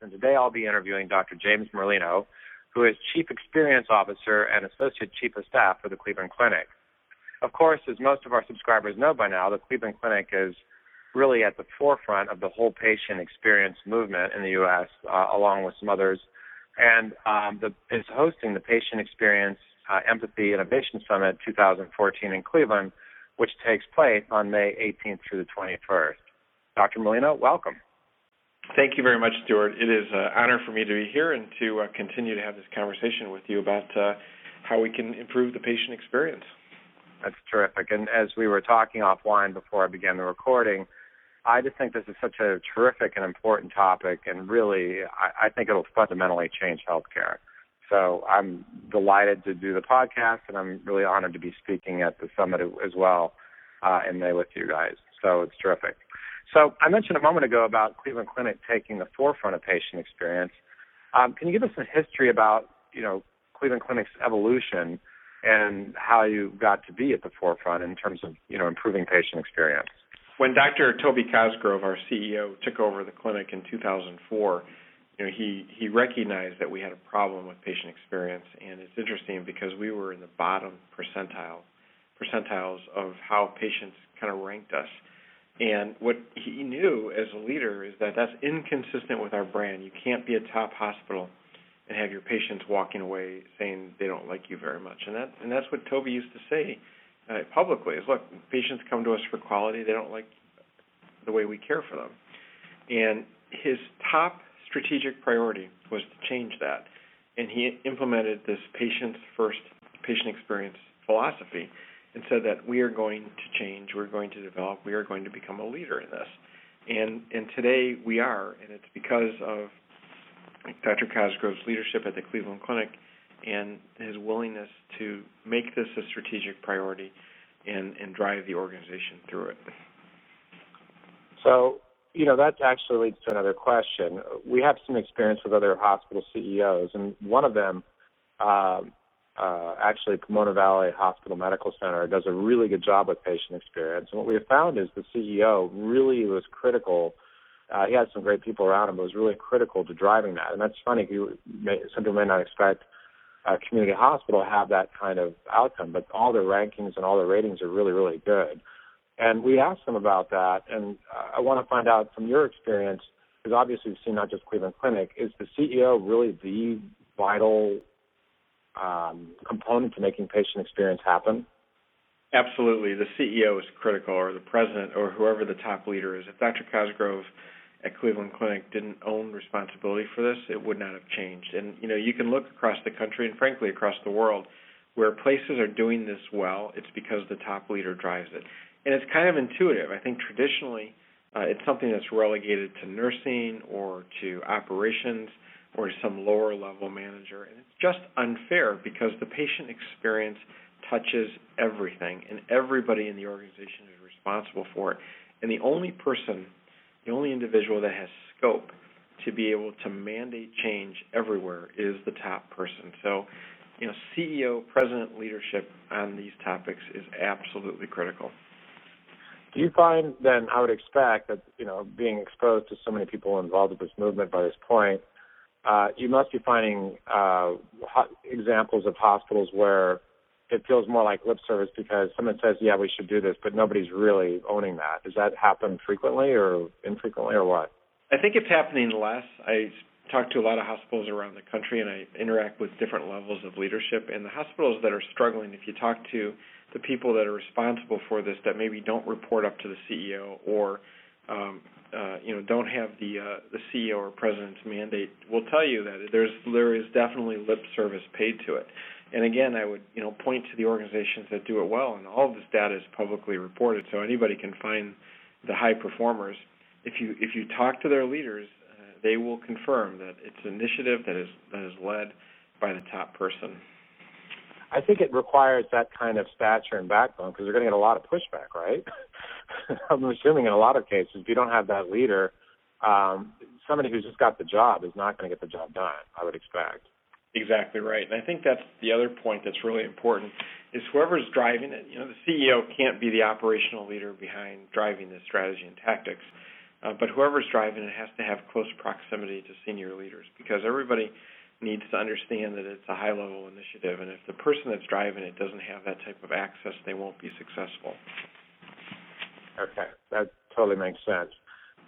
and today I'll be interviewing Dr. James Merlino, who is Chief Experience Officer and Associate Chief of Staff for the Cleveland Clinic. Of course, as most of our subscribers know by now, the Cleveland Clinic is really at the forefront of the whole patient experience movement in the U.S., uh, along with some others, and um, the, is hosting the Patient Experience uh, Empathy Innovation Summit 2014 in Cleveland, which takes place on May 18th through the 21st. Dr. Merlino, welcome. Thank you very much, Stuart. It is an honor for me to be here and to uh, continue to have this conversation with you about uh, how we can improve the patient experience. That's terrific. And as we were talking offline before I began the recording, I just think this is such a terrific and important topic, and really, I, I think it'll fundamentally change healthcare. So I'm delighted to do the podcast, and I'm really honored to be speaking at the summit as well uh, in May with you guys. So it's terrific. So I mentioned a moment ago about Cleveland Clinic taking the forefront of patient experience. Um, can you give us a history about you know Cleveland Clinic's evolution and how you got to be at the forefront in terms of you know improving patient experience? When Dr. Toby Cosgrove, our CEO, took over the clinic in 2004, you know, he he recognized that we had a problem with patient experience, and it's interesting because we were in the bottom percentile percentiles of how patients kind of ranked us. And what he knew as a leader is that that's inconsistent with our brand. You can't be a top hospital and have your patients walking away saying they don't like you very much. And that and that's what Toby used to say uh, publicly is look, patients come to us for quality. They don't like the way we care for them. And his top strategic priority was to change that. And he implemented this patient first patient experience philosophy and said that we are going to change, we're going to develop, we are going to become a leader in this. And and today we are, and it's because of Dr. Cosgrove's leadership at the Cleveland Clinic and his willingness to make this a strategic priority and, and drive the organization through it. So, you know, that actually leads to another question. We have some experience with other hospital CEOs, and one of them, uh, uh, actually, Pomona Valley Hospital Medical Center, does a really good job with patient experience. And what we have found is the CEO really was critical. Uh, he had some great people around him, but was really critical to driving that. And that's funny. You may, some people may not expect a community hospital have that kind of outcome, but all their rankings and all their ratings are really, really good. And we asked them about that, and I want to find out from your experience, because obviously you've seen not just Cleveland Clinic, is the CEO really the vital um, component to making patient experience happen? Absolutely. The CEO is critical, or the president, or whoever the top leader is. If Dr. Cosgrove at Cleveland Clinic didn't own responsibility for this, it would not have changed. And you know, you can look across the country and frankly across the world where places are doing this well, it's because the top leader drives it and it's kind of intuitive. I think traditionally uh, it's something that's relegated to nursing or to operations or some lower level manager, and it's just unfair because the patient experience touches everything, and everybody in the organization is responsible for it. And the only person, the only individual that has scope to be able to mandate change everywhere is the top person. So, you know, CEO, president leadership on these topics is absolutely critical. Do you find then I would expect that you know being exposed to so many people involved with this movement by this point, uh, you must be finding uh, ho- examples of hospitals where it feels more like lip service because someone says, "Yeah, we should do this," but nobody's really owning that. Does that happen frequently or infrequently or what? I think it's happening less. I talk to a lot of hospitals around the country and I interact with different levels of leadership. And the hospitals that are struggling, if you talk to the people that are responsible for this that maybe don't report up to the CEO or um, uh, you know don't have the uh, the CEO or president's mandate will tell you that there's there is definitely lip service paid to it. And again, I would you know point to the organizations that do it well, and all of this data is publicly reported, so anybody can find the high performers. If you if you talk to their leaders, uh, they will confirm that it's an initiative that is that is led by the top person. I think it requires that kind of stature and backbone because they're going to get a lot of pushback, right? I'm assuming in a lot of cases, if you don't have that leader, um, somebody who's just got the job is not going to get the job done. I would expect. Exactly right, and I think that's the other point that's really important is whoever's driving it. You know, the CEO can't be the operational leader behind driving the strategy and tactics. Uh, but whoever's driving it has to have close proximity to senior leaders because everybody needs to understand that it's a high level initiative and if the person that's driving it doesn't have that type of access they won't be successful okay. That totally makes sense.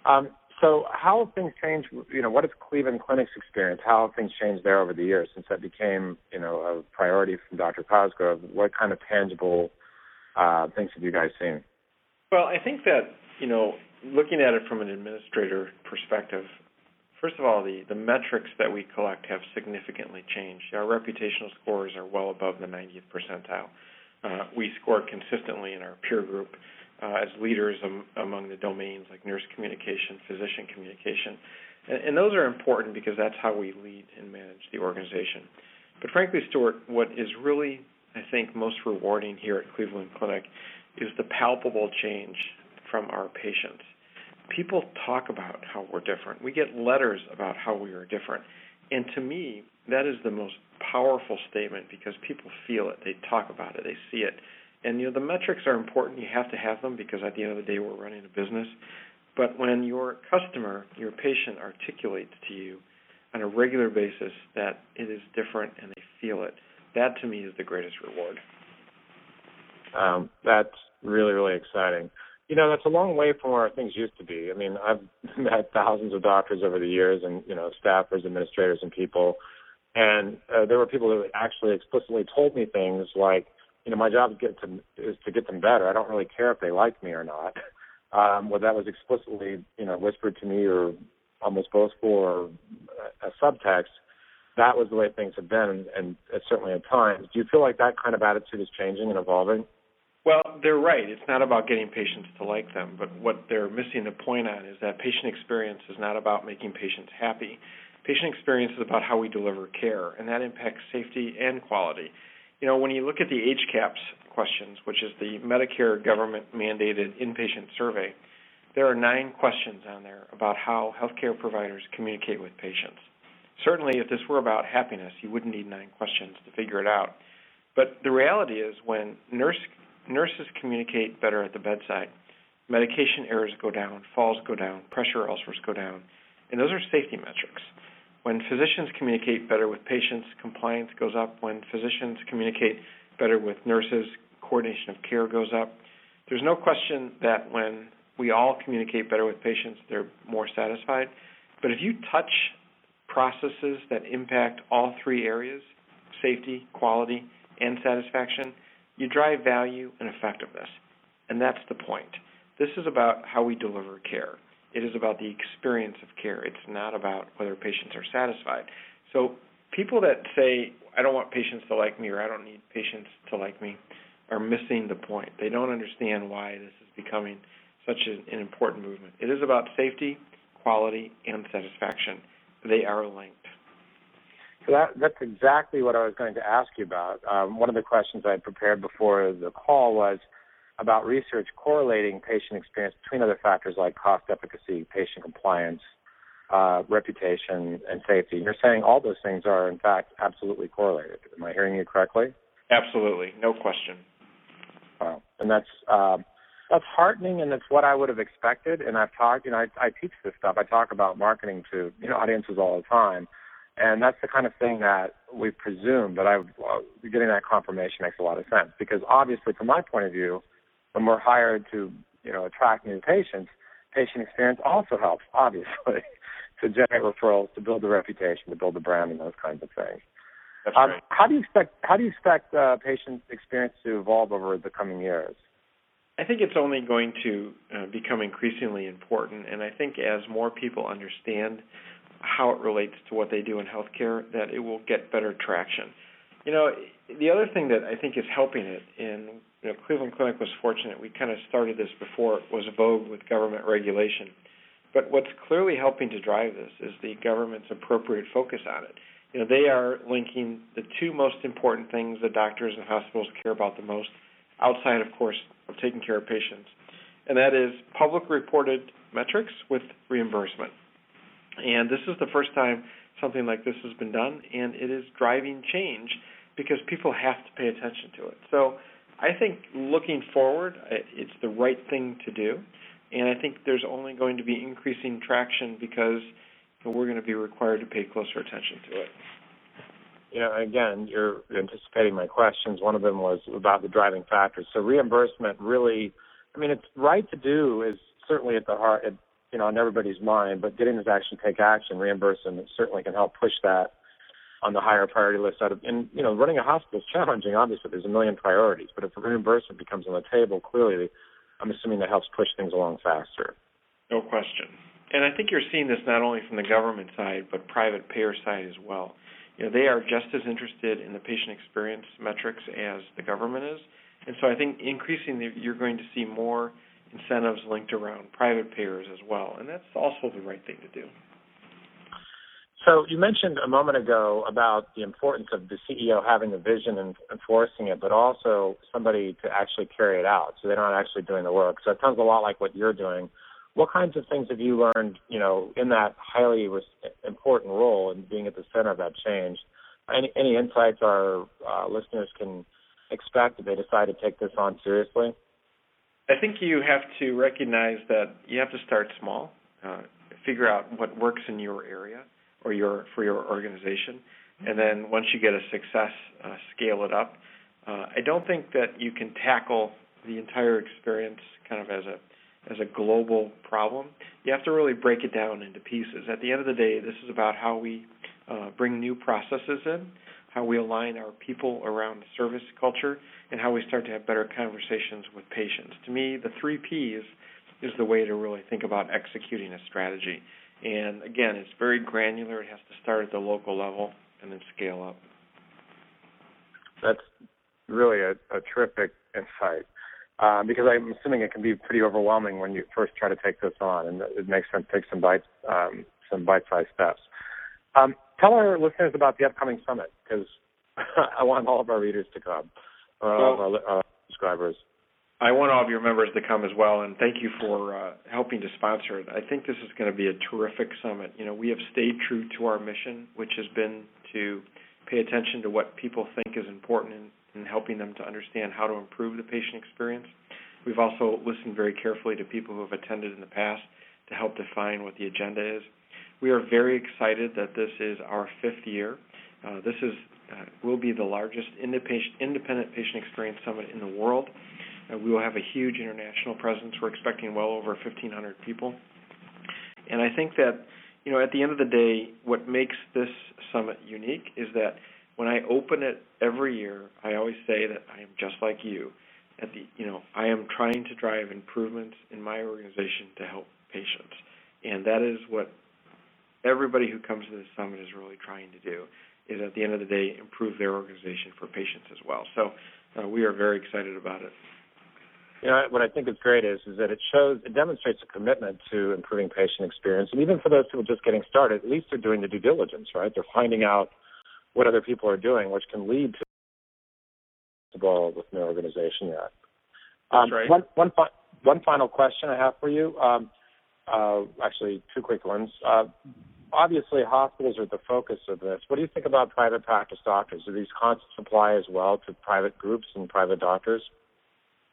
Um, so how have things changed you know what is cleveland clinic's experience how have things changed there over the years since that became you know a priority from dr cosgrove? What kind of tangible uh, things have you guys seen? Well i think that you know looking at it from an administrator perspective First of all, the, the metrics that we collect have significantly changed. Our reputational scores are well above the 90th percentile. Uh, we score consistently in our peer group uh, as leaders am, among the domains like nurse communication, physician communication. And, and those are important because that's how we lead and manage the organization. But frankly, Stuart, what is really, I think, most rewarding here at Cleveland Clinic is the palpable change from our patients people talk about how we're different. We get letters about how we are different. And to me, that is the most powerful statement because people feel it, they talk about it, they see it. And you know the metrics are important. You have to have them because at the end of the day we're running a business. But when your customer, your patient articulates to you on a regular basis that it is different and they feel it, that to me is the greatest reward. Um, that's really, really exciting you know that's a long way from where things used to be. I mean, I've met thousands of doctors over the years, and you know, staffers, administrators, and people. And uh, there were people who actually explicitly told me things like, you know, my job is, get to, is to get them better. I don't really care if they like me or not. Um, well, that was explicitly, you know, whispered to me or almost boastful or a subtext. That was the way things have been, and, and certainly at times. Do you feel like that kind of attitude is changing and evolving? Well, they're right. It's not about getting patients to like them, but what they're missing the point on is that patient experience is not about making patients happy. Patient experience is about how we deliver care, and that impacts safety and quality. You know, when you look at the HCAHPS questions, which is the Medicare government mandated inpatient survey, there are nine questions on there about how healthcare providers communicate with patients. Certainly, if this were about happiness, you wouldn't need nine questions to figure it out. But the reality is, when nurse Nurses communicate better at the bedside. Medication errors go down, falls go down, pressure ulcers go down, and those are safety metrics. When physicians communicate better with patients, compliance goes up. When physicians communicate better with nurses, coordination of care goes up. There's no question that when we all communicate better with patients, they're more satisfied. But if you touch processes that impact all three areas safety, quality, and satisfaction you drive value and effectiveness. And that's the point. This is about how we deliver care. It is about the experience of care. It's not about whether patients are satisfied. So people that say, I don't want patients to like me or I don't need patients to like me are missing the point. They don't understand why this is becoming such an, an important movement. It is about safety, quality, and satisfaction. They are linked. So that, that's exactly what I was going to ask you about. Um, one of the questions I prepared before the call was about research correlating patient experience between other factors like cost efficacy, patient compliance, uh, reputation, and safety. You're saying all those things are, in fact, absolutely correlated. Am I hearing you correctly? Absolutely, no question. Wow. And that's um, that's heartening, and it's what I would have expected. And I've talked, you know, I, I teach this stuff. I talk about marketing to you know audiences all the time and that's the kind of thing that we presume. But I, uh, getting that confirmation makes a lot of sense because obviously, from my point of view, when we're hired to you know attract new patients, patient experience also helps obviously to generate referrals, to build the reputation, to build the brand, and those kinds of things. That's um, right. How do you expect how do you expect uh, patient experience to evolve over the coming years? I think it's only going to uh, become increasingly important, and I think as more people understand how it relates to what they do in healthcare, that it will get better traction. You know, the other thing that I think is helping it, and you know, Cleveland Clinic was fortunate. We kind of started this before it was vogue with government regulation. But what's clearly helping to drive this is the government's appropriate focus on it. You know, they are linking the two most important things that doctors and hospitals care about the most, outside, of course, of taking care of patients, and that is public reported metrics with reimbursement. And this is the first time something like this has been done, and it is driving change because people have to pay attention to it. So I think looking forward, uh, it's the right thing to do. and I think there's only going to be increasing traction because we're going to be required to pay closer attention to it. Know, again, you're anticipating my questions. One of them was about the driving factors. So reimbursement really, I mean, it's right to do is certainly at the heart, at, you know, on everybody's mind. But getting this action, take action, reimbursement certainly can help push that on the higher priority list. Out of, and you know, running a hospital is challenging. Obviously, there's a million priorities. But if reimbursement becomes on the table, clearly, I'm assuming that helps push things along faster. No question. And I think you're seeing this not only from the government side, but private payer side as well you know, they are just as interested in the patient experience metrics as the government is. And so I think increasingly you're going to see more incentives linked around private payers as well, and that's also the right thing to do. So you mentioned a moment ago about the importance of the CEO having a vision and enforcing it, but also somebody to actually carry it out, so they're not actually doing the work. So it sounds a lot like what you're doing what kinds of things have you learned, you know, in that highly important role and being at the center of that change? Any, any insights our uh, listeners can expect if they decide to take this on seriously? I think you have to recognize that you have to start small, uh, figure out what works in your area or your for your organization, and then once you get a success, uh, scale it up. Uh, I don't think that you can tackle the entire experience kind of as a as a global problem, you have to really break it down into pieces. At the end of the day, this is about how we uh, bring new processes in, how we align our people around the service culture, and how we start to have better conversations with patients. To me, the three Ps is the way to really think about executing a strategy. And again, it's very granular. It has to start at the local level and then scale up. That's really a, a terrific insight um, because I'm assuming it can be pretty overwhelming when you first try to take this on, and it makes sense to take some bite um, some bite-sized steps. Um, tell our listeners about the upcoming summit because I want all of our readers to come, or all well, of our uh, subscribers. I want all of your members to come as well, and thank you for uh, helping to sponsor it. I think this is going to be a terrific summit. You know, we have stayed true to our mission, which has been to pay attention to what people think is important and helping them to understand how to improve the patient experience. We've also listened very carefully to people who have attended in the past to help define what the agenda is. We are very excited that this is our fifth year. Uh, this is uh, will be the largest independent patient experience summit in the world. Uh, we will have a huge international presence. We're expecting well over 1,500 people. And I think that, you know, at the end of the day, what makes this summit unique is that when I open it every year, I always say that I am just like you. At the, you know, I am trying to drive improvements in my organization to help patients, and that is what everybody who comes to this summit is really trying to do. Is at the end of the day improve their organization for patients as well. So uh, we are very excited about it. You know what I think is great is is that it shows it demonstrates a commitment to improving patient experience, and even for those people just getting started, at least they're doing the due diligence, right? They're finding out what other people are doing, which can lead to the goal with no organization yet. Um, That's right. One, one, fi- one final question I have for you. Um, uh, actually, two quick ones. Uh, obviously, hospitals are the focus of this. What do you think about private practice doctors? Do these concepts apply as well to private groups and private doctors?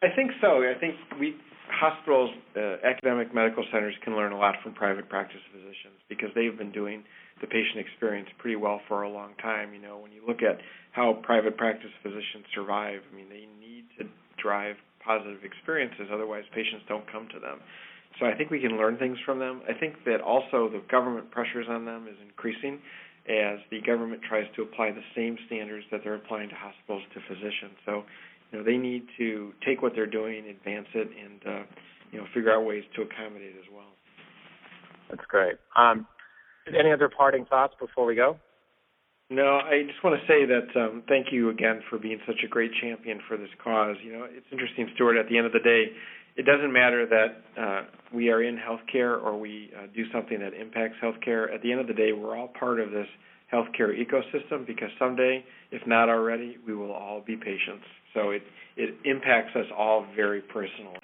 I think so. I think we hospitals, uh, academic medical centers can learn a lot from private practice physicians because they've been doing the patient experience pretty well for a long time. You know, when you look at how private practice physicians survive, I mean, they need to drive positive experiences, otherwise patients don't come to them. So I think we can learn things from them. I think that also the government pressures on them is increasing as the government tries to apply the same standards that they're applying to hospitals to physicians. So, you know, they need to take what they're doing, advance it, and uh, you know, figure out ways to accommodate as well. That's great. Um, any other parting thoughts before we go? No, I just want to say that um, thank you again for being such a great champion for this cause. You know, it's interesting, Stuart. At the end of the day, it doesn't matter that uh, we are in healthcare or we uh, do something that impacts healthcare. At the end of the day, we're all part of this healthcare ecosystem because someday, if not already, we will all be patients. So it it impacts us all very personally.